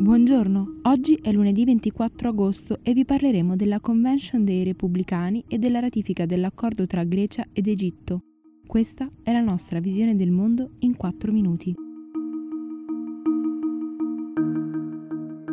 Buongiorno, oggi è lunedì 24 agosto e vi parleremo della Convention dei Repubblicani e della ratifica dell'accordo tra Grecia ed Egitto. Questa è la nostra visione del mondo in 4 minuti.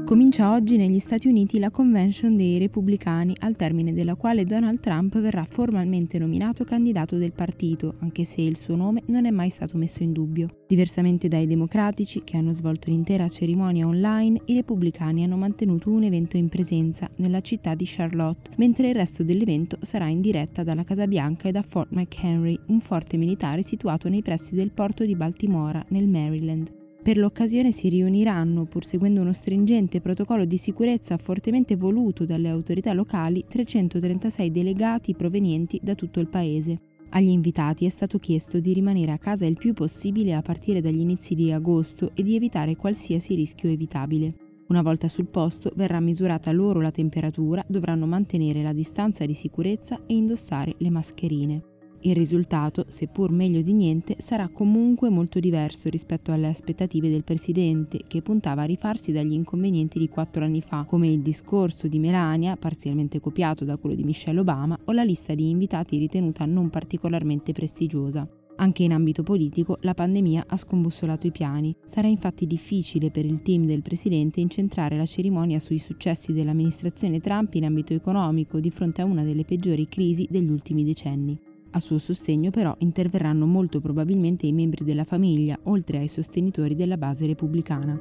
Comincia oggi negli Stati Uniti la convention dei repubblicani, al termine della quale Donald Trump verrà formalmente nominato candidato del partito, anche se il suo nome non è mai stato messo in dubbio. Diversamente dai democratici, che hanno svolto l'intera cerimonia online, i repubblicani hanno mantenuto un evento in presenza nella città di Charlotte, mentre il resto dell'evento sarà in diretta dalla Casa Bianca e da Fort McHenry, un forte militare situato nei pressi del porto di Baltimora, nel Maryland. Per l'occasione si riuniranno, pur seguendo uno stringente protocollo di sicurezza fortemente voluto dalle autorità locali, 336 delegati provenienti da tutto il paese. Agli invitati è stato chiesto di rimanere a casa il più possibile a partire dagli inizi di agosto e di evitare qualsiasi rischio evitabile. Una volta sul posto verrà misurata loro la temperatura, dovranno mantenere la distanza di sicurezza e indossare le mascherine. Il risultato, seppur meglio di niente, sarà comunque molto diverso rispetto alle aspettative del Presidente, che puntava a rifarsi dagli inconvenienti di quattro anni fa, come il discorso di Melania, parzialmente copiato da quello di Michelle Obama, o la lista di invitati ritenuta non particolarmente prestigiosa. Anche in ambito politico la pandemia ha scombussolato i piani. Sarà infatti difficile per il team del Presidente incentrare la cerimonia sui successi dell'amministrazione Trump in ambito economico di fronte a una delle peggiori crisi degli ultimi decenni. A suo sostegno però interverranno molto probabilmente i membri della famiglia, oltre ai sostenitori della base repubblicana.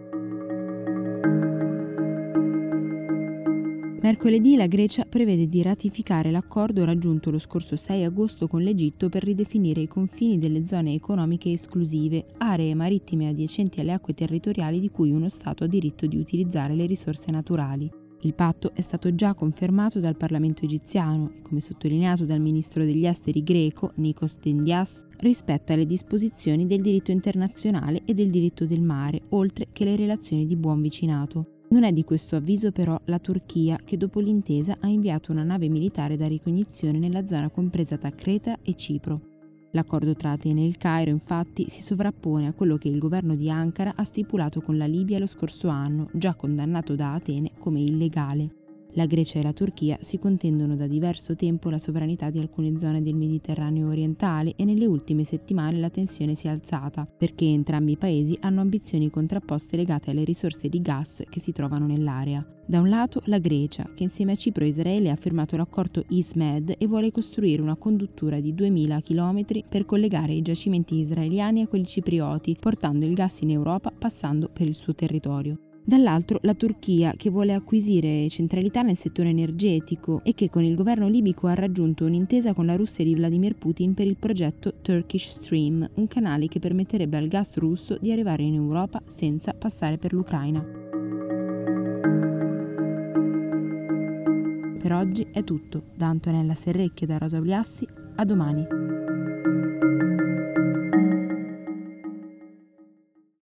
Mercoledì la Grecia prevede di ratificare l'accordo raggiunto lo scorso 6 agosto con l'Egitto per ridefinire i confini delle zone economiche esclusive, aree marittime adiacenti alle acque territoriali di cui uno Stato ha diritto di utilizzare le risorse naturali. Il patto è stato già confermato dal Parlamento egiziano e, come sottolineato dal ministro degli esteri greco, Nikos Dendias, rispetta le disposizioni del diritto internazionale e del diritto del mare, oltre che le relazioni di buon vicinato. Non è di questo avviso però la Turchia che dopo l'intesa ha inviato una nave militare da ricognizione nella zona compresa tra Creta e Cipro. L'accordo tra Atene e il Cairo infatti si sovrappone a quello che il governo di Ankara ha stipulato con la Libia lo scorso anno, già condannato da Atene come illegale. La Grecia e la Turchia si contendono da diverso tempo la sovranità di alcune zone del Mediterraneo orientale e nelle ultime settimane la tensione si è alzata, perché entrambi i paesi hanno ambizioni contrapposte legate alle risorse di gas che si trovano nell'area. Da un lato la Grecia, che insieme a Cipro e Israele ha firmato l'accordo ISMED e vuole costruire una conduttura di 2000 km per collegare i giacimenti israeliani a quelli ciprioti, portando il gas in Europa passando per il suo territorio dall'altro la Turchia che vuole acquisire centralità nel settore energetico e che con il governo libico ha raggiunto un'intesa con la Russia di Vladimir Putin per il progetto Turkish Stream, un canale che permetterebbe al gas russo di arrivare in Europa senza passare per l'Ucraina. Per oggi è tutto, da Antonella Serrecchia e da Rosa Uliassi, a domani.